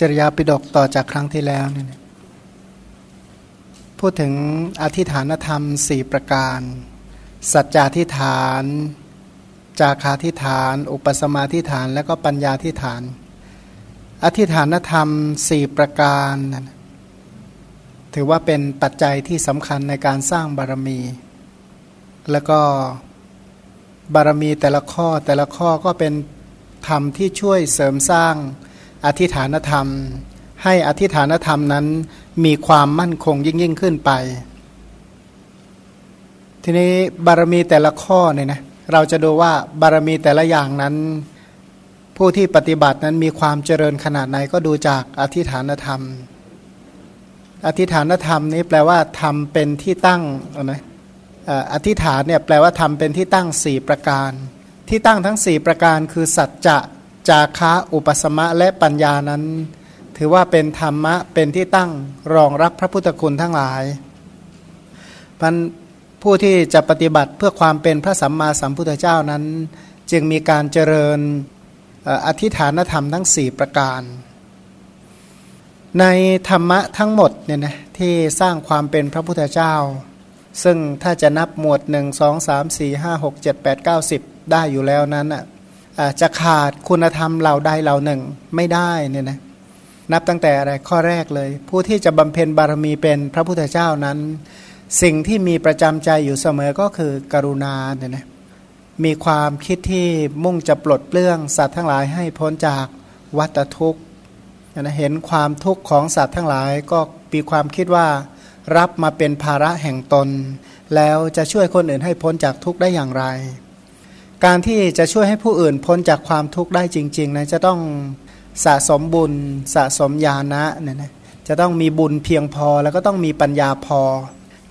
จริยาปิฎกต่อจากครั้งที่แล้วเนี่ยพูดถึงอธิฐานธรรมสี่ประการ สัจจาธิฐาน จาคาธิฐาน อุปสมาธิฐาน และก็ปัญญาธิฐาน อธิฐานธรรมสี่ประการถือว่าเป็นปัจจัยที่สำคัญในการสร้างบารมี แล้วก็บารมีแต่ละข้อแต่ละข้อก็เป็นธรรมที่ช่วยเสริมสร้าง อธิฐานธรรม ให้อธิฐานธรรมนั้นมีความมั่นคงยิ่งยิ่งขึ้นไป ทีนี้บารมีแต่ละข้อเนี่ยนะเราจะดูว่าบารมีแต่ละอย่างนั้น ผู้ที่ปฏิบัตินั้นมีความเจริญขนาดไหนก็ดูจากอธิฐานธรรม อธิฐานธรรมนี้แปลว่าทำเป็นที่ตั้งนะอธิฐานเนี่ยแปลว่าทำเป็นที่ตั้งสี่ประการ ที่ตั้งทั้งสี่ประการคือสัจจะ จาคะอุปสมะและปัญญานั้น ถือว่าเป็นธรรมะเป็นที่ตั้งรองรับพระพุทธคุณทั้งหลายพันผู้ที่จะปฏิบัติเพื่อความเป็นพระสัมมาสัมพุทธเจ้านั้น จึงมีการเจริญอธิฐานธรรมทั้งสี่ประการ ในธรรมะทั้งหมดเนี่ยนะที่สร้างความเป็นพระพุทธเจ้า ซึ่งถ้าจะนับหมวด 1 2 3 4 5 6 7 8 9 10 ได้อยู่แล้วนั้นอะ จะขาดคุณธรรมเหล่าใดเหล่าหนึ่งไม่ได้เนี่ยนะนับตั้งแต่อะไรข้อแรกเลย ผู้ที่จะบำเพ็ญบารมีเป็นพระพุทธเจ้านั้น สิ่งที่มีประจำใจอยู่เสมอก็คือกรุณาเนี่ยนะมีความคิดที่มุ่งจะปลดเปลื้องสัตว์ทั้งหลายให้พ้นจากวัฏทุกข์นะเห็นความทุกข์ของสัตว์ทั้งหลายก็มีความคิดว่ารับมาเป็นภาระแห่งตน แล้วจะช่วยคนอื่นให้พ้นจากทุกข์ได้อย่างไร การที่จะช่วยให้ผู้อื่นพ้นจากความทุกข์ได้จริงๆนะจะต้องสะสมบุญสะสมญาณะเนี่ยนะจะต้องมีบุญเพียงพอแล้วก็ต้องมีปัญญาพอ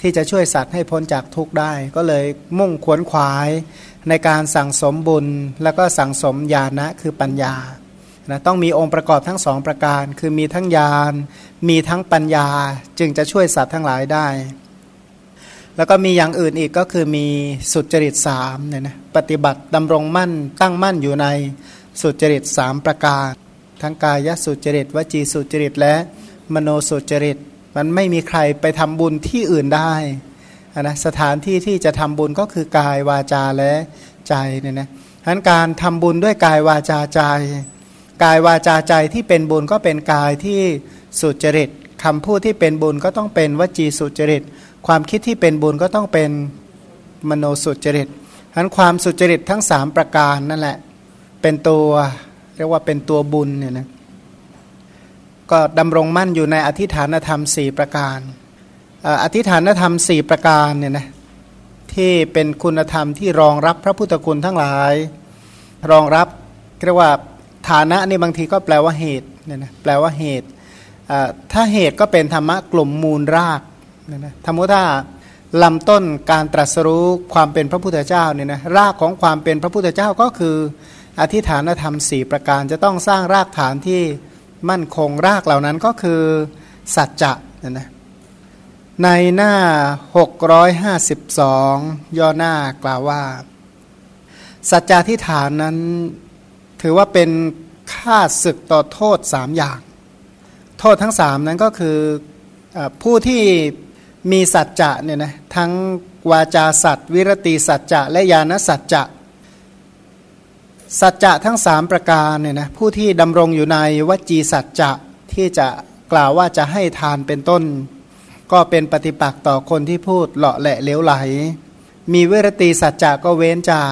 ที่จะช่วยสัตว์ให้พ้นจากทุกข์ได้ ก็เลยมุ่งขวนขวายในการสั่งสมบุญ แล้วก็สั่งสมญาณะคือปัญญานะต้องมีองค์ประกอบทั้งสองประการ คือมีทั้งญาณมีทั้งปัญญาจึงจะช่วยสัตว์ทั้งหลายได้ แล้วก็มีอย่างอื่นอีกก็คือมีสุจริตสามเนี่ยนะปฏิบัติดำรงมั่นตั้งมั่นอยู่ในสุจริตสามประการ ทั้งกายสุจริตวจีสุจริตและมโนสุจริต มันไม่มีใครไปทำบุญที่อื่นได้นะสถานที่ที่จะทำบุญก็คือกายวาจาและใจเนี่ยนะฉะนั้นการทำบุญด้วยกายวาจาใจ กายวาจาใจที่เป็นบุญก็เป็นกายที่สุจริตคำพูดที่เป็นบุญก็ต้องเป็นวจีสุจริต ความคิดที่เป็นบุญก็ต้องเป็นมโนสุจริตฉะนั้นความสุจริตทั้งสามประการนั่นแหละ เป็นตัวเรียกว่าเป็นตัวบุญเนี่ยนะก็ดำรงมั่นอยู่ในอธิฐานธรรมสี่ประการอธิฐานธรรมสี่ประการเนี่ยนะที่เป็นคุณธรรมที่รองรับพระพุทธคุณทั้งหลาย รองรับเรียกว่าฐานะนี่บางทีก็แปลว่าเหตุเนี่ยนะแปลว่าเหตุถ้าเหตุก็เป็นธรรมะกลุ่มมูลราก นะนะธรรมถ้าลำต้นการตรัสรู้ความเป็นพระพุทธเจ้าเนี่ยนะรากของความเป็นพระพุทธเจ้าก็คือ อธิฐานธรรมสี่ประการจะต้องสร้างรากฐานที่มั่นคงรากเหล่านั้นก็คือสัจจะนะนะในหน้า 652 ย่อหน้ากล่าวว่า สัจจาธิฐานนั้นถือว่าเป็นค่าศึกต่อโทษสามอย่าง โทษทั้งสามนั้นก็คืออผู้ที่ มีสัจจะเนี่ยนะทั้งวาจาสัตว์ วิรติสัจจะและญาณสัจจะสัจจะทั้งสามประการเนี่ยนะผู้ที่ดำรงอยู่ในวจีสัจจะที่จะกล่าวว่าจะให้ทานเป็นต้น ก็เป็นปฏิปักษ์ต่อคนที่พูดเลาะแหละเลี้ยวไหล มีวิรติสัจจะก็เว้นจาก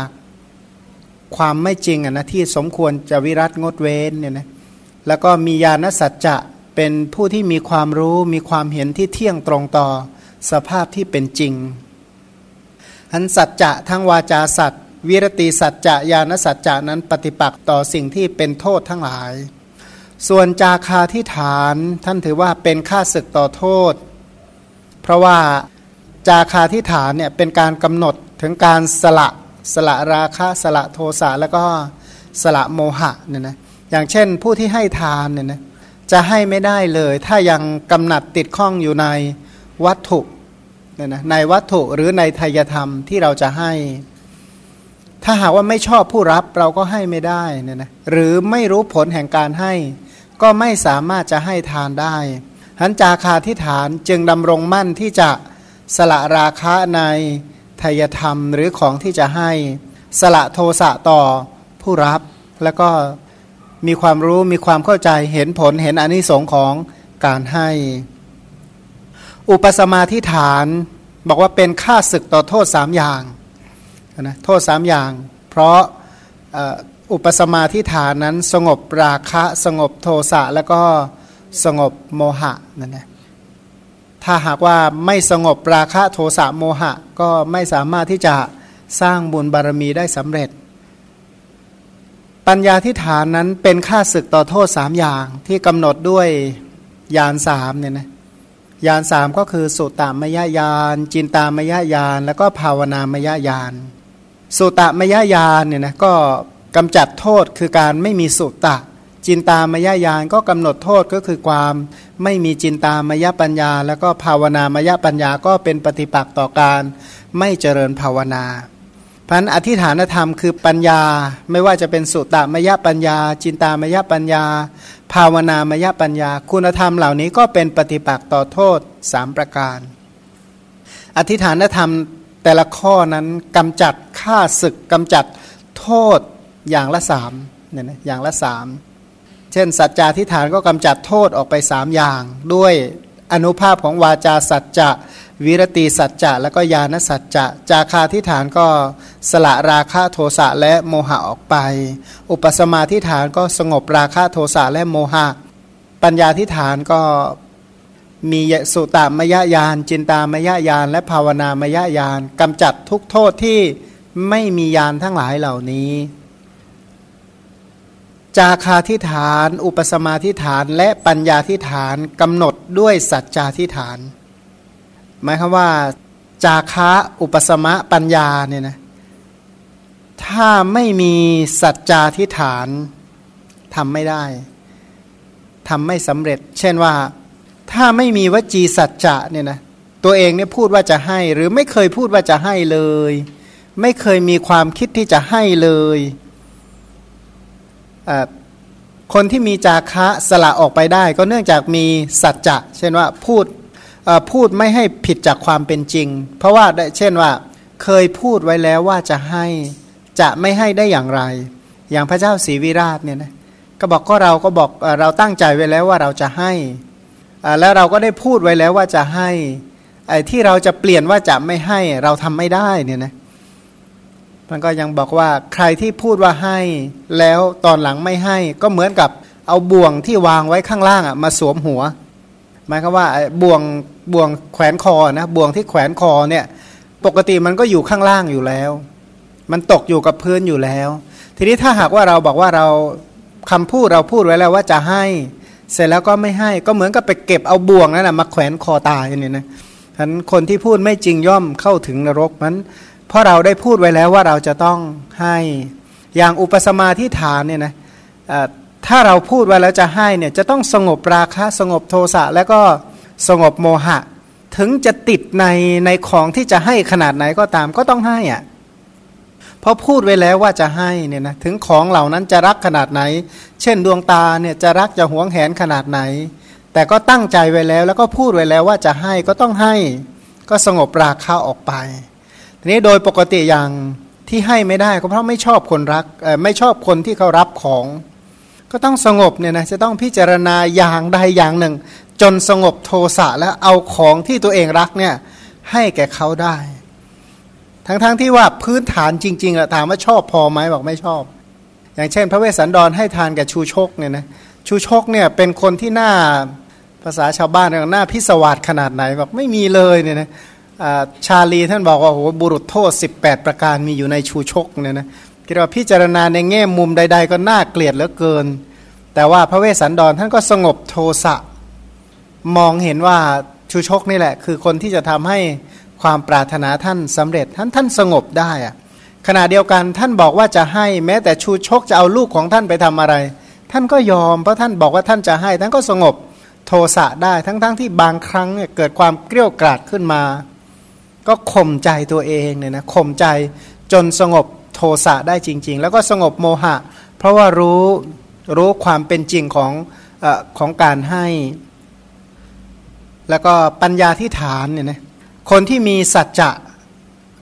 ความไม่จริงอะนะที่สมควรจะวิรัตงดเว้นเนี่ยนะแล้วก็มีญาณสัจจะเป็นผู้ที่มีความรู้มีความเห็นที่เที่ยงตรงต่อ สภาพที่เป็นจริงอันสัจจะทั้งวาจาสัตว์วิรติสัจจะญาณสัจจะนั้นปฏิปักษ์ต่อสิ่งที่เป็นโทษทั้งหลาย ส่วนจาคาที่ฐานท่านถือว่าเป็นค่าศึกต่อโทษ เพราะว่าจาคาที่ฐานเนี่ยเป็นการกำหนดถึงการสละสละราคะสละโทสะแล้วก็สละโมหะเนี่ยนะอย่างเช่นผู้ที่ให้ทานเนี่ยนะจะให้ไม่ได้เลย ถ้ายังกำหนัดติดข้องอยู่ใน วัตถุเนี่ยนะในวัตถุหรือในทายธรรมที่เราจะให้ ถ้าหากว่าไม่ชอบผู้รับเราก็ให้ไม่ได้เนี่ยนะหรือไม่รู้ผลแห่งการให้ ก็ไม่สามารถจะให้ทานได้หันจาคาทิฐานจึงดำรงมั่นที่จะสละราคะในทายธรรมหรือของที่จะให้สละโทสะต่อผู้รับ แล้วก็มีความรู้มีความเข้าใจเห็นผลเห็นอนิสงค์ของการให้ อุปสมาทิฐานบอกว่าเป็นค่าศึกต่อโทษสามอย่างนะโทษสามอย่าง เพราะอุปสมาทิฐานนั้นสงบราคะสงบโทสะแล้วก็สงบโมหะนั่นแหละถ้าหากว่าไม่สงบราคะโทสะโมหะ ก็ไม่สามารถที่จะสร้างบุญบารมีได้สำเร็จ ปัญญาทิฐานนั้นเป็นค่าศึกต่อโทษสามอย่างที่กำหนดด้วยยานสามเนี่ยนะ ยานสามก็คือสุตตามยญาณจินตามยญาณแล้วก็ภาวนามยญาณสุตตามยญาณเนี่ยนะก็กำจัดโทษคือการไม่มีสุตตะ จินตามยญาณก็กำหนดโทษก็คือความไม่มีจินตามยปัญญา แล้วก็ภาวนามยปัญญาก็เป็นปฏิปักษ์ต่อการไม่เจริญภาวนา พันอธิฐานธรรมคือปัญญาไม่ว่าจะเป็นสุตตามยปัญญา จินตามยปัญญา ภาวนามยปัญญา คุณธรรมเหล่านี้ก็เป็นปฏิปักษ์ต่อโทษสามประการ อธิฐานธรรมแต่ละข้อนั้นกำจัดฆ่าศึกกำจัดโทษอย่างละสามเนี่ยนะอย่างละสามเช่น สัจจาทิฐานก็กำจัดโทษออกไปสามอย่าง ด้วยอนุภาพของวาจาสัจจะ วิรติสัจจะแล้วก็ญาณสัจจะจาคาทิฐานก็สละราคะโทสะและโมหะออกไป อุปสมาทิฐานก็สงบราคะโทสะและโมหะ ปัญญาทิฐานก็มีสุตามยญาณจินตามยญาณและภาวนามยญาณกำจัดทุกโทษที่ไม่มียานทั้งหลายเหล่านี้ จาคาทิฐาน อุปสมาทิฐานและปัญญาทิฐานกำหนดด้วยสัจจาทิฐาน หมายคือว่า จาคะอุปสมะปัญญาเนี่ยนะถ้าไม่มีสัจจาทิฐานทำไม่ได้ทำไม่สำเร็จ เช่นว่าถ้าไม่มีวจีสัจจะเนี่ยนะตัวเองเนี่ยพูดว่าจะให้ หรือไม่เคยพูดว่าจะให้เลย ไม่เคยมีความคิดที่จะให้เลยคนที่มีจาคะสละออกไปได้ ก็เนื่องจากมีสัจจะ เช่นว่าพูด พูดไม่ให้ผิดจากความเป็นจริง เพราะว่าเช่นว่าเคยพูดไว้แล้วว่าจะให้จะไม่ให้ได้อย่างไร อย่างพระเจ้าศรีวิราชเนี่ยนะก็บอกก็เราก็บอกเราตั้งใจไว้แล้วว่าเราจะให้แล้วเราก็ได้พูดไว้แล้วว่าจะให้ไอ้ที่เราจะเปลี่ยนว่าจะไม่ให้เราทำไม่ได้เนี่ยนะมันก็ยังบอกว่าใครที่พูดว่าให้แล้วตอนหลังไม่ให้ ก็เหมือนกับเอาบ่วงที่วางไว้ข้างล่างอะมาสวมหัว หมายความว่าบ่วงบ่วงแขวนคอนะบ่วงที่แขวนคอเนี่ยปกติมันก็อยู่ข้างล่างอยู่แล้ว มันตกอยู่กับพื้นอยู่แล้ว ทีนี้ถ้าหากว่าเราบอกว่าเราคำพูดเราพูดไว้แล้วว่าจะให้ เสร็จแล้วก็ไม่ให้ก็เหมือนกับไปเก็บเอาบ่วงนั่นแหะมาแขวนคอตายนี่นะฉะนั้นคนที่พูดไม่จริงย่อมเข้าถึงนรกมันเพราะเราได้พูดไว้แล้วว่าเราจะต้องให้อย่างอุปสมาที่ฐานเนี่ยนะ ถ้าเราพูดไว้แล้วจะให้เนี่ยจะต้องสงบราคะสงบโทสะแล้วก็สงบโมหะ ถึงจะติดในในของที่จะให้ขนาดไหนก็ตามก็ต้องให้อะ่ะพราะพูดไว้แล้วว่าจะให้เนี่ยนะถึงของเหล่านั้นจะรักขนาดไหน เช่นดวงตาเนี่ยจะรักจะหวงแหนขนาดไหน แต่ก็ตั้งใจไว้แล้วแล้วก็พูดไว้แล้วว่าจะให้ก็ต้องให้ ก็สงบราคะออกไปทีนี้โดยปกติอย่างที่ให้ไม่ได้ก็เพราะไม่ชอบคนรักไม่ชอบคนที่เขารับของ ก็ต้องสงบเนี่ยนะจะต้องพิจารณาอย่างใดอย่างหนึ่ง จนสงบโทสะแล้วเอาของที่ตัวเองรักเนี่ยให้แก่เขาได้ ทั้งๆทที่ว่าพื้นฐานจริงๆอะถามว่าชอบพอไหมบอกไม่ชอบ อย่างเช่น พระเวสสันดรให้ทานแก่ชูชกเนี่ยนะชูชกเนี่ยเป็นคนที่หน้าภาษาชาวบ้านเรียกหน้าพิศวาสขนาดไหนบอกไม่มีเลยเนี่ยนะชาลีท่านบอกว่าโหบุรุษโทษ 18 ประการมีอยู่ในชูชกเนี่ยนะ คิดว่าพิจารณาในแง่มุมใด ๆ ก็น่าเกลียดเหลือเกิน แต่ว่าพระเวสสันดรท่านก็สงบโทสะมองเห็นว่าชูชกนี่แหละ คือคนที่จะทำให้ความปรารถนาท่านสำเร็จท่านท่านสงบได้อะขณะเดียวกันท่านบอกว่าจะให้แม้แต่ชูชกจะเอาลูกของท่านไปทำอะไร ท่านก็ยอมเพราะท่านบอกว่าท่านจะให้ ท่านก็สงบโทสะได้ทั้งๆทที่บางครั้งเนี่ยเกิดความเกลี้ยกล่อดขึ้นมา ก็ข่มใจตัวเองเนี่ยนะข่มใจจนสงบ โทสะได้จริง ๆ แล้วก็สงบโมหะ เพราะว่ารู้รู้ความเป็นจริงของอของการให้ แล้วก็ปัญญาที่ฐานเนี่ยนะคนที่มีสัจจะ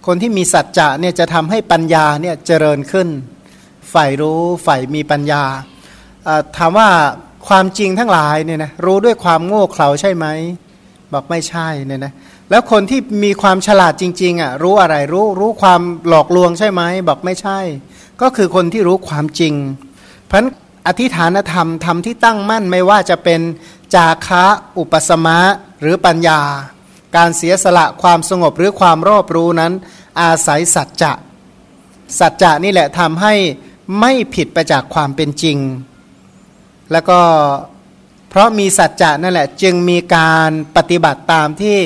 คนที่มีสัจจะเนี่ยจะทำให้ปัญญาเนี่ยเจริญขึ้น ฝ่ายรู้ฝ่ายมีปัญญาถามว่าความจริงทั้งหลายเนี่ยนะรู้ด้วยความโง่เขลาใช่ไหมบอกไม่ใช่เนี่ยนะ แล้วคนที่มีความฉลาดจริงๆอะรู้อะไรรู้รู้ความหลอกลวงใช่ไหมบอกไม่ใช่ ก็คือคนที่รู้ความจริง เพราะอธิฐานธรรมธรรมที่ตั้งมั่นไม่ว่าจะเป็นจาคะอุปสมะหรือปัญญา การเสียสละความสงบหรือความรอบรู้นั้น อาศัยสัจจะสัจจะนี่แหละทำให้ไม่ผิดไปจากความเป็นจริง แล้วก็เพราะมีสัจจะนั่นแหละจึงมีการปฏิบัติตามที่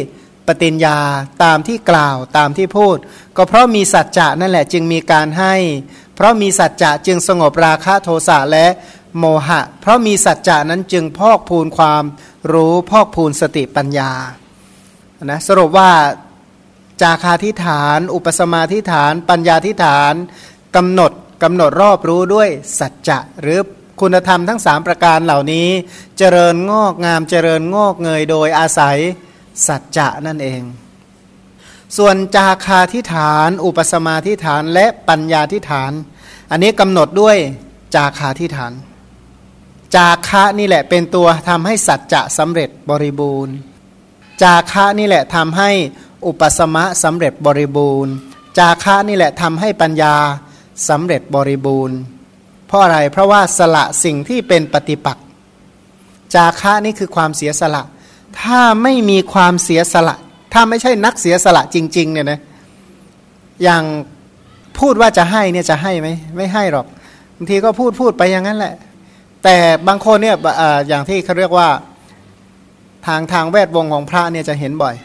ปฏิญญาตามที่กล่าวตามที่พูด ก็เพราะมีสัจจะนั่นแหละจึงมีการให้ เพราะมีสัจจะจึงสงบราคะโทสะและโมหะ เพราะมีสัจจะนั้นจึงพอกพูนความรู้พอกพูนสติปัญญานะสรุปว่าจาคาทิฐาน อุปสมาทิฐาน ปัญญาทิฐานกำหนดกำหนดรอบรู้ด้วยสัจจะหรือคุณธรรมทั้งสามประการเหล่านี้ เจริญงอกงามเจริญงอกเงยโดยอาศัย สัจจะนั่นเอง ส่วนจาคาทิฐาน อุปสมาทิฐานและปัญญาทิฐาน อันนี้กำหนดด้วยจาคาทิฐาน จาคะนี่แหละเป็นตัวทำให้สัจจะสำเร็จบริบูรณ์ จาคะนี่แหละทำให้อุปสมะสำเร็จบริบูรณ์ จาคะนี่แหละทำให้ปัญญาสำเร็จบริบูรณ์ เพราะอะไรเพราะว่าสละสิ่งที่เป็นปฏิปักษ์จาคะนี่คือความเสียสละ ถ้าไม่มีความเสียสละ ถ้าไม่ใช่นักเสียสละจริง ๆ เนี่ยนะอย่างพูดว่าจะให้เนี่ยจะให้ไหมไม่ให้หรอกบางทีก็พูดพูดไปอย่างนั้นแหละ แต่บางคนเนี่ยอย่างที่เขาเรียกว่าทางทางแวดวงของพระเนี่ยจะเห็นบ่อย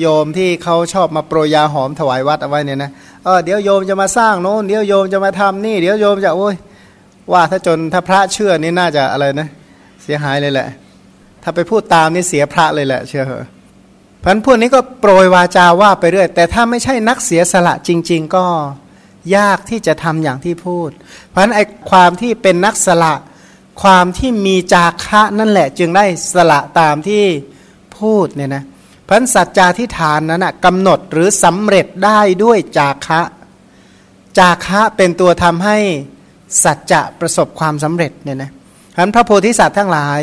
โยมที่เขาชอบมาโปรยยาหอมถวายวัดเอาไว้เนี่ยนะเออเดี๋ยวโยมจะมาสร้างโน้นเดี๋ยวโยมจะมาทำนี่ เดี๋ยวโยมจะโอ้ยว่าถ้าจนถ้าพระเชื่อนี่น่าจะอะไรนะ เสียหายเลยแหละ ถ้าไปพูดตามนี่เสียพระเลยแหละเชื่อเหรอพันพวกนี้ก็โปรยวาจาว่าไปเรื่อยแต่ถ้าไม่ใช่นักเสียสละจริง ๆ ก็ยากที่จะทำอย่างที่พูด เพราะฉะนั้นไอ้ความที่เป็นนักสละความที่มีจาคะนั่นแหละ จึงได้สละตามที่พูดเนี่ยนะพันสัจจาทิฐานนั้นนะกำหนดหรือสำเร็จได้ด้วยจาคะ จาคะเป็นตัวทำให้สัจจะประสบความสำเร็จเนี่ยนะพันพระโพธิสัตว์ทั้งหลาย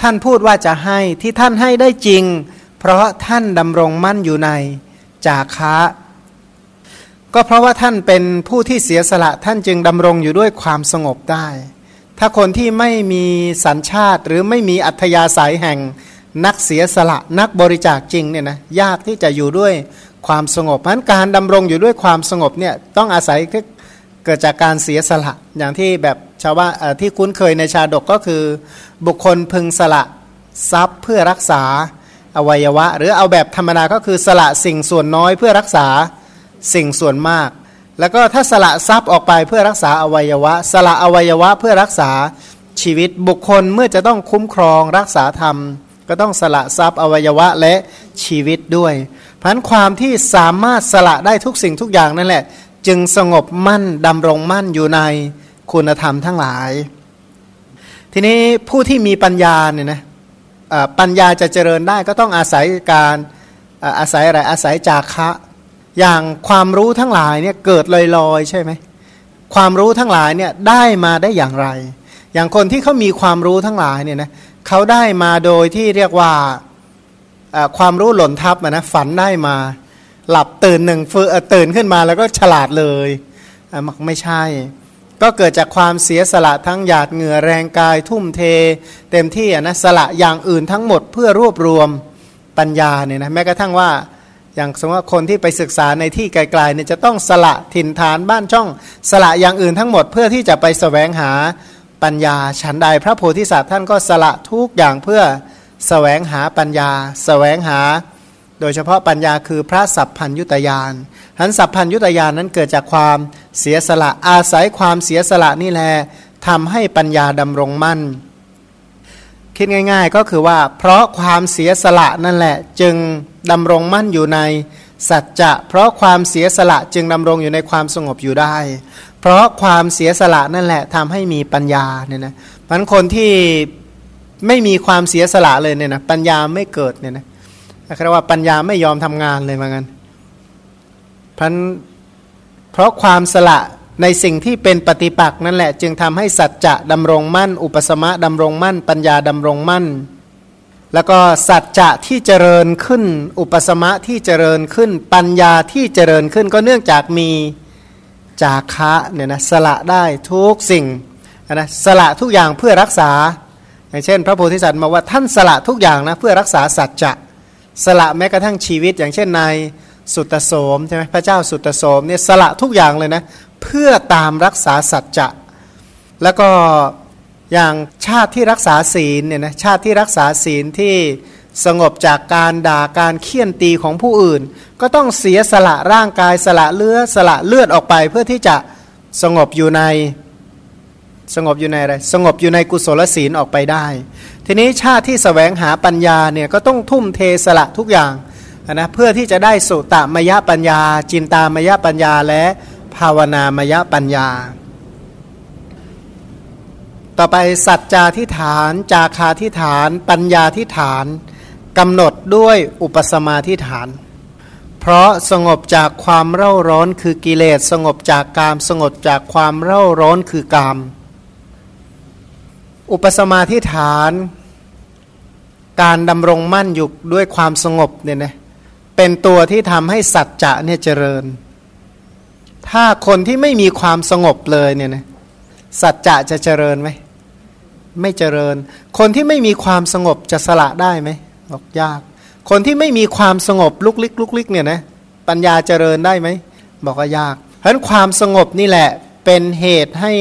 ท่านพูดว่าจะให้ที่ท่านให้ได้จริง เพราะท่านดำรงมั่นอยู่ในจาคะก็เพราะว่าท่านเป็นผู้ที่เสียสละท่านจึงดำรงอยู่ด้วยความสงบได้ ถ้าคนที่ไม่มีสัญชาติหรือไม่มีอัธยาศัยแห่งนักเสียสละนักบริจาคจริงเนี่ยนะยากที่จะอยู่ด้วยความสงบเพราะการดำรงอยู่ด้วยความสงบเนี่ยต้องอาศัยเกิดจากการเสียสละอย่างที่แบบ ชาวบ้านที่คุ้นเคยในชาดกก็คือ บุคคลพึงสละทรัพย์เพื่อรักษาอวัยวะ หรือเอาแบบธรรมดาก็คือสละสิ่งส่วนน้อยเพื่อรักษาสิ่งส่วนมาก แล้วก็ถ้าสละทรัพย์ออกไปเพื่อรักษาอวัยวะ สละอวัยวะเพื่อรักษาชีวิตบุคคลเมื่อจะต้องคุ้มครองรักษาธรรม ก็ต้องสละทรัพย์อวัยวะและชีวิตด้วยพันความที่สามารถสละได้ทุกสิ่งทุกอย่างนั่นแหละ จึงสงบมั่นดำรงมั่นอยู่ใน คุณธรรมทั้งหลาย ทีนี้ผู้ที่มีปัญญาเนี่ยนะปัญญาจะเจริญได้ก็ต้องอาศัยการอาศัยอะไรอาศัยจากคะ อย่างความรู้ทั้งหลายเนี่ยเกิดลอยๆ ใช่ไหมความรู้ทั้งหลายเนี่ยได้มาได้อย่างไร อย่างคนที่เขามีความรู้ทั้งหลายเนี่ยนะเขาได้มาโดยที่เรียกว่าความรู้หล่นทับนะฝันได้มา หลับตื่นหนึ่งฟืตื่นขึ้นมาแล้วก็ฉลาดเลยไม่ใช่ ก็เกิดจากความเสียสละทั้งหยาดเหงื่อแรงกายทุ่มเท เต็มที่นะสละอย่างอื่นทั้งหมดเพื่อรวบรวมปัญญาเนี่ยนะแม้กระทั่งว่าอย่างสมมติว่าคนที่ไปศึกษาในที่ไกลๆเนี่ยจะต้องสละถิ่นฐานบ้านช่อง สละอย่างอื่นทั้งหมดเพื่อที่จะไปสแสวงหาปัญญาฉันใดพระโพธิสัตว์ท่านก็สละทุกอย่างเพื่อสแสวงหาปัญญาสแสวงหา ดยเฉพาะปัญญาคือพระสัพพัญยุตยานหันสัพพัญยุตยานนั้นเกิดจากความเสียสละอาศัยความเสียสละนี่แหละทำให้ปัญญาดำรงมั่น คิดง่ายๆก็คือว่า เพราะความเสียสละนั่นแหละ จึงดำรงมั่นอยู่ในสัจจะเพราะความเสียสละจึงดำรงอยู่ในความสงบอยู่ได้ เพราะความเสียสละนั่นแหละทำให้มีปัญญาเนี่ยนะมันคนที่ไม่มีความเสียสละเลยเนี่ยนะปัญญาไม่เกิดเนี่ยนะ เรียกว่าปัญญาไม่ยอมทำงานเลยเหมือนกันพันเพราะความสละในสิ่งที่เป็นปฏิปักษ์นั่นแหละ จึงทำให้สัจจะดำรงมั่น อุปสมะดำรงมั่น ปัญญาดำรงมั่น แล้วก็สัจจะที่เจริญขึ้น อุปสมะที่เจริญขึ้น ปัญญาที่เจริญขึ้น ก็เนื่องจากมีจาคะเนี่ยนะสละได้ทุกสิ่งนะสละทุกอย่างเพื่อรักษา อย่างเช่น พระโพธิสัตว์มาว่าท่านสละทุกอย่างนะเพื่อรักษาสัจจะ สละแม้กระทั่งชีวิต อย่างเช่นนายสุตโสมใช่ไหมพระเจ้าสุตโสมเนี่ยสละทุกอย่างเลยนะเพื่อตามรักษาสัจจะแล้วก็อย่างชาติที่รักษาศีลเนี่ยนะชาติที่รักษาศีลที่สงบจากการด่าการเคี่ยนตีของผู้อื่น ก็ต้องเสียสละร่างกายสละเลือดสละเลือดออกไปเพื่อที่จะสงบอยู่ใน สงบอยู่ในอะไร สงบอยู่ในกุศลศีลออกไปได้ ทีนี้ชาติที่สแสวงหาปัญญาเนี่ยก็ต้องทุ่มเทสละทุกอย่างนะเพื่อที่จะได้สุตมยปัญญา จินตามยปัญญาและภาวนามยปัญญา ต่อไปสัจจาทิฐาน จาคาทิฐาน ปัญญาทิฐานกำหนดด้วยอุปสมาทิฐาน เพราะสงบจากความเร่าร้อนคือกิเลส สงบจากกาม สงบจากความเร่าร้อนคือกาม อุปสมาทิฐาน การดำรงมั่นอยู่ด้วยความสงบเนี่ยนะเป็นตัวที่ทำให้สัจจะเนี่ยเจริญ ถ้าคนที่ไม่มีความสงบเลยเนี่ยนะสัจจะจะเจริญไหมไม่เจริญ คนที่ไม่มีความสงบจะสละได้ไหมบอกยาก คนที่ไม่มีความสงบลุกลิกลุกลิกเนี่ยนะปัญญาเจริญได้ไหมบอกว่ายากเพราะนั้นความสงบนี่แหละเป็นเหตุให้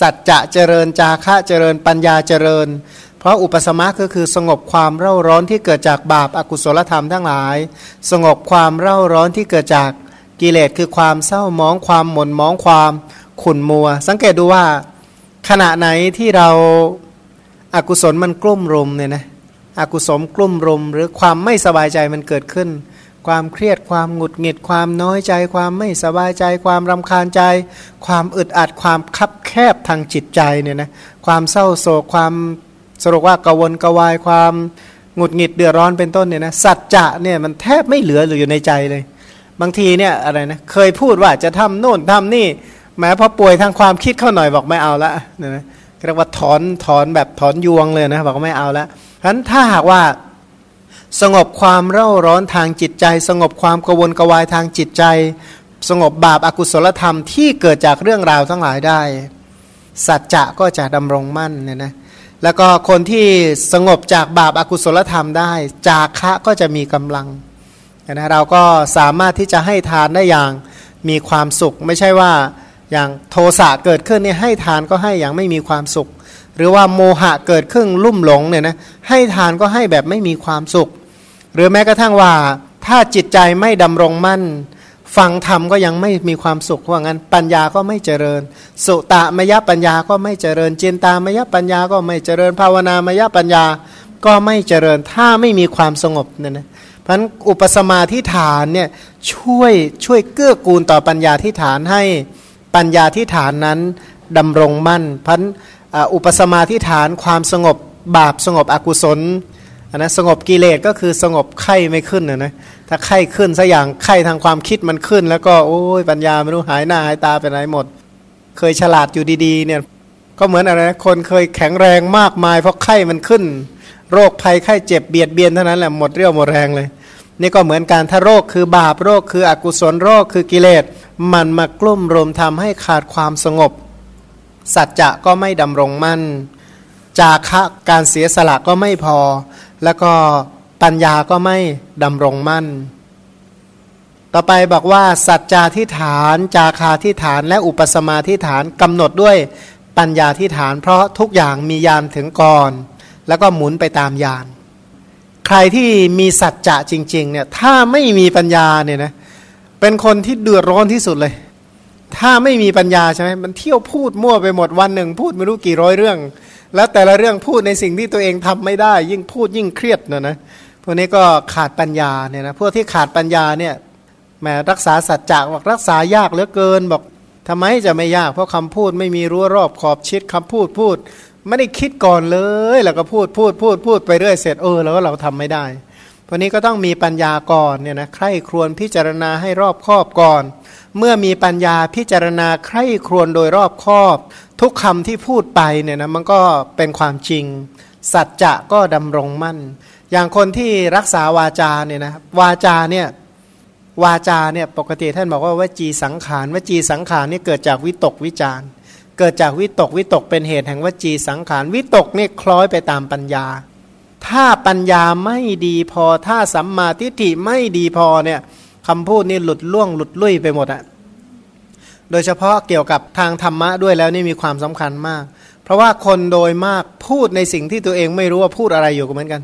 สัจจะเจริญจาคะเจริญปัญญาเจริญ เพราะอุปสมะก็คือสงบความเร่าร้อนที่เกิดจากบาปอากุศลธรรมทั้งหลาย สงบความเร่าร้อนที่เกิดจากกิเลสคือความเศร้ามองความหม่นมองความขุ่นมัว สังเกตดูว่าขณะไหนที่เราอากุศลมันกลุ่มรุมเนี่ยนะอกุศลกลุ่มรุมหรือความไม่สบายใจมันเกิดขึ้น ความเครียดความหงุดหงิดความน้อยใจ ความไม่สบายใจ ความรำคาญใจ ความอึดอัดความคับแคบทางจิตใจเนี่ยนะความเศร้าโศกความสรุปว่ากวนกวายความหงุดหงิดเดือดร้อนเป็นต้นเนี่ยนะสัจจะเนี่ยมันแทบไม่เหลืออยู่ในใจเลย บางทีเนี่ยอะไรนะเคยพูดว่าจะทำโน่นทำนี่แม้พอป่วยทางความคิดเข้าหน่อยบอกไม่เอาละเนี่ยนะเรียกว่าถอนถอนแบบถอนยวงเลยนะบอกไม่เอาละฉะนั้นถ้าหากว่า สงบความเร่าร้อนทางจิตใจ สงบความกวนกวายทางจิตใจ สงบบาปอากุศลธรรมที่เกิดจากเรื่องราวทั้งหลายได้ สัจจะก็จะดำรงมั่นเนี่ยนะแล้วก็คนที่สงบจากบาปอากุศลธรรมได้ จากคะก็จะมีกำลังนะเราก็สามารถที่จะให้ทานได้อย่างมีความสุข ไม่ใช่ว่าอย่างโทสะเกิดขึ้นเนี่ยให้ทานก็ให้อย่างไม่มีความสุข หรือว่าโมหะเกิดขึ้นลุ่มหลงเนี่ยนะให้ทานก็ให้แบบไม่มีความสุข หรือแม้กระทั่งว่าถ้าจิตใจไม่ดำรงมั่น ฟังธรรมก็ยังไม่มีความสุขว่างั้น ปัญญาก็ไม่เจริญ สุตะมยปัญญาก็ไม่เจริญจินตามยปัญญาก็ไม่เจริญ ภาวนามยปัญญาก็ไม่เจริญถ้าไม่มีความสงบเนี่ยนะพันอุปสมาธิฐานเนี่ยช่วยช่วยเกื้อกูลต่อปัญญาที่ฐานให้ปัญญาที่ฐานนั้นดำรงมั่นพันอุปสมาธิฐานความสงบบาปสงบอกุศล อันนะสงบกิเลสก็คือสงบไข้ไม่ขึ้นนะนะถ้าไข้ขึ้นสัอย่างไข้ทางความคิดมันขึ้น แล้วก็โอ้ยปัญญาไม่รู้หายหน้าหายตาไปไหนหมด เคยฉลาดอยู่ดีๆ เนี่ยก็เหมือนอะไรนะคนเคยแข็งแรงมากมายเพราะไข้มันขึ้น โรคภัยไข้เจ็บเบียดเบียนเท่านั้นแหละหมดเรี่ยวหมดแรงเลย นี่ก็เหมือนการถ้าโรคคือบาปโรคคืออกุศลโรคคือกิเลสมันมากลุ่มรวมทำให้ขาดความสงบ สัจจะก็ไม่ดำรงมั่น จาคะการเสียสละก็ไม่พอ แล้วก็ปัญญาก็ไม่ดำรงมั่น ต่อไปบอกว่า สัจจาทิฐาน จาคาทิฐาน และอุปสมาทิฐานกำหนดด้วยปัญญาทิฐาน เพราะทุกอย่างมียานถึงก่อน แล้วก็หมุนไปตามยาน ใครที่มีสัจจะจริงๆเนี่ยถ้าไม่มีปัญญาเนี่ยนะเป็นคนที่เดือดร้อนที่สุดเลย ถ้าไม่มีปัญญาใช่ไหมมันเที่ยวพูดมั่วไปหมดวันหนึ่ง พูดไม่รู้กี่ร้อยเรื่อง แล้วแต่ละเรื่องพูดในสิ่งที่ตัวเองทำไม่ได้ ยิ่งพูดยิ่งเครียดนะนะพวกนี้ก็ขาดปัญญาเนี่ยนะพวกที่ขาดปัญญาเนี่ยแม้รักษาสัจจะบอกรักษายากเหลือเกินบอกทำไมจะไม่ยาก เพราะคำพูดไม่มีรั้วรอบขอบชิดคำพูดพูด ไม่ได้คิดก่อนเลย แล้วก็พูดพูดพูดพูดไปเรื่อยเสร็จเออแล้วเราทำไม่ได้พวกนี้ก็ต้องมีปัญญาก่อนเนี่ยนะใคร่ครวญพิจารณาให้รอบคอบก่อน เมื่อมีปัญญาพิจารณาใคร่ครวญโดยรอบคอบ ทุกคำที่พูดไปเนี่ยนะมันก็เป็นความจริง สัจจะก็ดำรงมั่น อย่างคนที่รักษาวาจาเนี่ยนะวาจาเนี่ยวาจาเนี่ยปกติท่านบอกว่าวจีสังขารวจีสังขารนี่เกิดจากวิตกวิจารเกิดจากวิตกวิตกเป็นเหตุแห่งวจีสังขารวิตกนี่คล้อยไปตามปัญญา ถ้าปัญญาไม่ดีพอถ้าสัมมาทิฏฐิไม่ดีพอเนี่ย คำพูดนี่หลุดล่วงหลุดลุ่ยไปหมดอะโดยเฉพาะเกี่ยวกับทางธรรมะด้วยแล้วนี่มีความสำคัญมาก เพราะว่าคนโดยมากพูดในสิ่งที่ตัวเองไม่รู้ว่าพูดอะไรอยู่ก็เหมือนกัน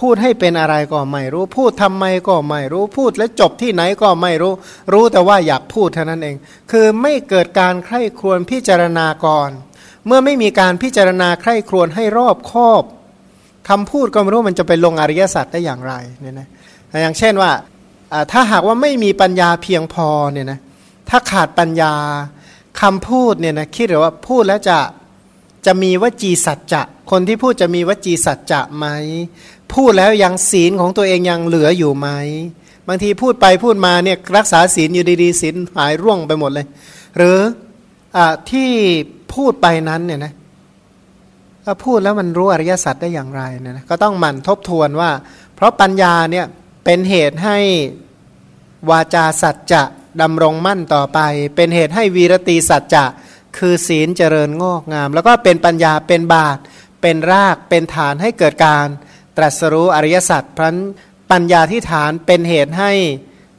พูดให้เป็นอะไรก็ไม่รู้ พูดทำไมก็ไม่รู้พูดแล้วจบที่ไหนก็ไม่รู้ รู้แต่ว่าอยากพูดเท่านั้นเอง คือไม่เกิดการใคร่ครวญพิจารณาก่อน เมื่อไม่มีการพิจารณาใคร่ครวญให้รอบคอบคำพูดก็ไม่รู้มันจะไปลงอริยสัจได้อย่างไรเนี่ยนะอย่างเช่นว่า ถ้าหากว่าไม่มีปัญญาเพียงพอเนี่ยนะถ้าขาดปัญญาคำพูดเนี่ยนะคิดหรือว่าพูดแล้วจะจะมีวจีสัจจะ คนที่พูดจะมีวจีสัจจะไหมพูดแล้วยังศีลของตัวเองยังเหลืออยู่ไหมบางทีพูดไปพูดมาเนี่ยรักษาศีลอยู่ดีๆศีลหายร่วงไปหมดเลย หรืออที่พูดไปนั้นเนี่ยนะพูดแล้วมันรู้อริยสัจได้อย่างไรเนี่ยนะก็ต้องหมั่นทบทวนว่า เพราะปัญญาเนี่ย เป็นเหตุให้วาจาสัจจะดำรงมั่นต่อไป เป็นเหตุให้วีรตีสัจจะคือศีลเจริญงอกงาม แล้วก็เป็นปัญญาเป็นบาทเป็นรากเป็นฐานให้เกิดการตรัสรู้อริยสัจพรันปัญญาที่ฐานเป็นเหตุให้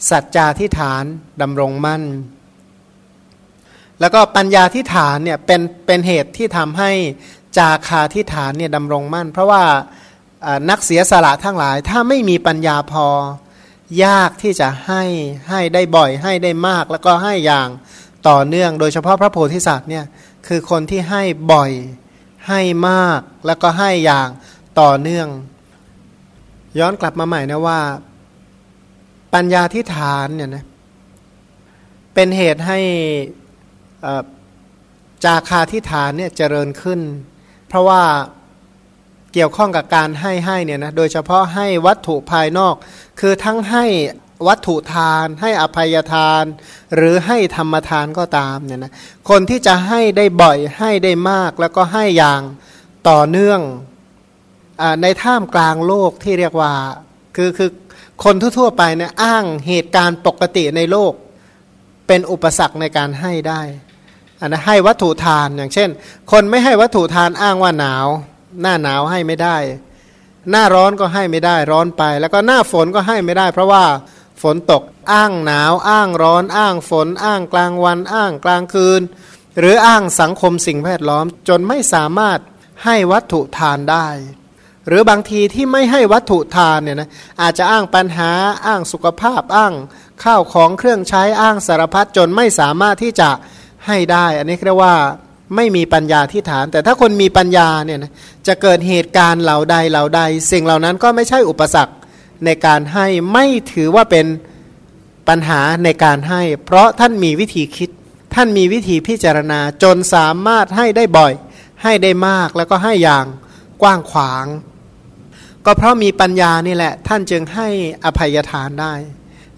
สัจจาที่ฐานดำรงมั่น แล้วก็ปัญญาที่ฐานเนี่ยเป็นเป็นเหตุที่ทำให้จาคาที่ฐานเนี่ยดำรงมั่น เพราะว่า นักเสียสละทั้งหลาย ถ้าไม่มีปัญญาพอ ยากที่จะให้ให้ได้บ่อยให้ได้มาก แล้วก็ให้อย่างต่อเนื่อง โดยเฉพาะพระโพธิสัตว์เนี่ยคือคนที่ให้บ่อยให้มากแล้วก็ให้อย่างต่อเนื่อง ย้อนกลับมาใหม่นะว่า ปัญญาที่ฐานเนี่ยนะเป็นเหตุให้จาคาที่ฐานเนี่ยเจริญขึ้น เพราะว่า เกี่ยวข้องกับการให้ให้เนี่ยนะโดยเฉพาะให้วัตถุภายนอก คือทั้งให้วัตถุทาน ให้อภัยทาน หรือให้ธรรมทานก็ตามเนี่ยนะคนที่จะให้ได้บ่อยให้ได้มากแล้วก็ให้อย่างต่อเนื่องในท่ามกลางโลกที่เรียกว่าคือคือคนทั่วๆไปเนี่ยอ้างเหตุการณ์ปกติในโลก เป็นอุปสรรคในการให้ได้อันนะให้วัตถุทานอย่างเช่น คนไม่ให้วัตถุทานอ้างว่าหนาว หน้าหนาวให้ไม่ได้ หน้าร้อนก็ให้ไม่ได้ร้อนไป แล้วก็หน้าฝนก็ให้ไม่ได้ เพราะว่าฝนตกอ้างหนาว อ้างร้อน อ้างฝน อ้างกลางวัน อ้างกลางคืน หรืออ้างสังคมสิ่งแวดล้อมจนไม่สามารถให้วัตถุทานได้ หรือบางทีที่ไม่ให้วัตถุทานเนี่ยนะอาจจะอ้างปัญหาอ้างสุขภาพอ้างข้าวของเครื่องใช้อ้างสารพัดจนไม่สามารถที่จะให้ได้ อันนี้เรียกว่า ไม่มีปัญญาที่ฐาน แต่ถ้าคนมีปัญญาเนี่ยนะจะเกิดเหตุการณ์เหล่าใดเหล่าใด สิ่งเหล่านั้นก็ไม่ใช่อุปสรรคในการให้ไม่ถือว่าเป็นปัญหาในการให้ เพราะท่านมีวิธีคิด ท่านมีวิธีพิจารณาจนสามารถให้ได้บ่อย ให้ได้มากแล้วก็ให้อย่างกว้างขวาง ก็เพราะมีปัญญานี่แหละ ท่านจึงให้อภัยทานได้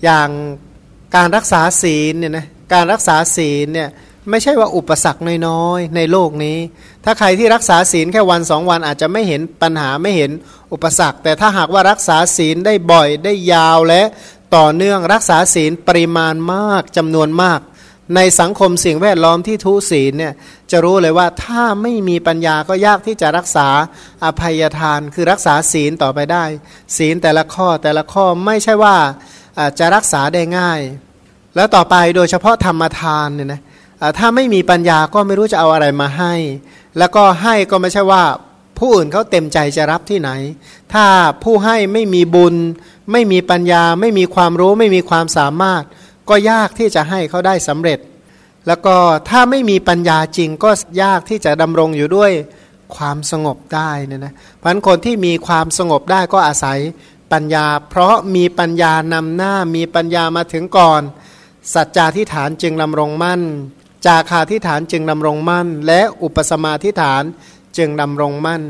อย่างการรักษาศีลเนี่ยนะการรักษาศีลเนี่ย ไม่ใช่ว่าอุปสรรคน้อยๆในโลกนี้ ถ้าใครที่รักษาศีลแค่วันสองวันอาจจะไม่เห็นปัญหาไม่เห็นอุปสรรค แต่ถ้าหากว่ารักษาศีลได้บ่อยได้ยาวและต่อเนื่องรักษาศีลปริมาณมากจำนวนมาก ในสังคมสิ่งแวดล้อมที่ทุศีลเนี่ยจะรู้เลยว่าถ้าไม่มีปัญญาก็ยากที่จะรักษาอภัยทาน คือรักษาศีลต่อไปได้ ศีลแต่ละข้อแต่ละข้อไม่ใช่ว่าจะรักษาได้ง่าย แล้วต่อไปโดยเฉพาะธรรมทานเนี่ยนะ ถ้าไม่มีปัญญาก็ไม่รู้จะเอาอะไรมาให้ แล้วก็ให้ก็ไม่ใช่ว่า ผู้อื่นเขาเต็มใจจะรับที่ไหน ถ้าผู้ให้ไม่มีบุญ ไม่มีปัญญา ไม่มีความรู้ ไม่มีความสามารถ ก็ยากที่จะให้เขาได้สำเร็จ แล้วก็ถ้าไม่มีปัญญาจริงก็ยากที่จะดำรงอยู่ด้วยความสงบได้นี่ยนะพราะคนที่มีความสงบได้ก็อาศัยปัญญา เพราะมีปัญญานำหน้ามีปัญญามาถึงก่อน สัจจาทิฐานจึงดำรงมั่น จาคาทิฐานจึงดำรงมั่น และอุปสมาทิฐานจึงดำรงมั่น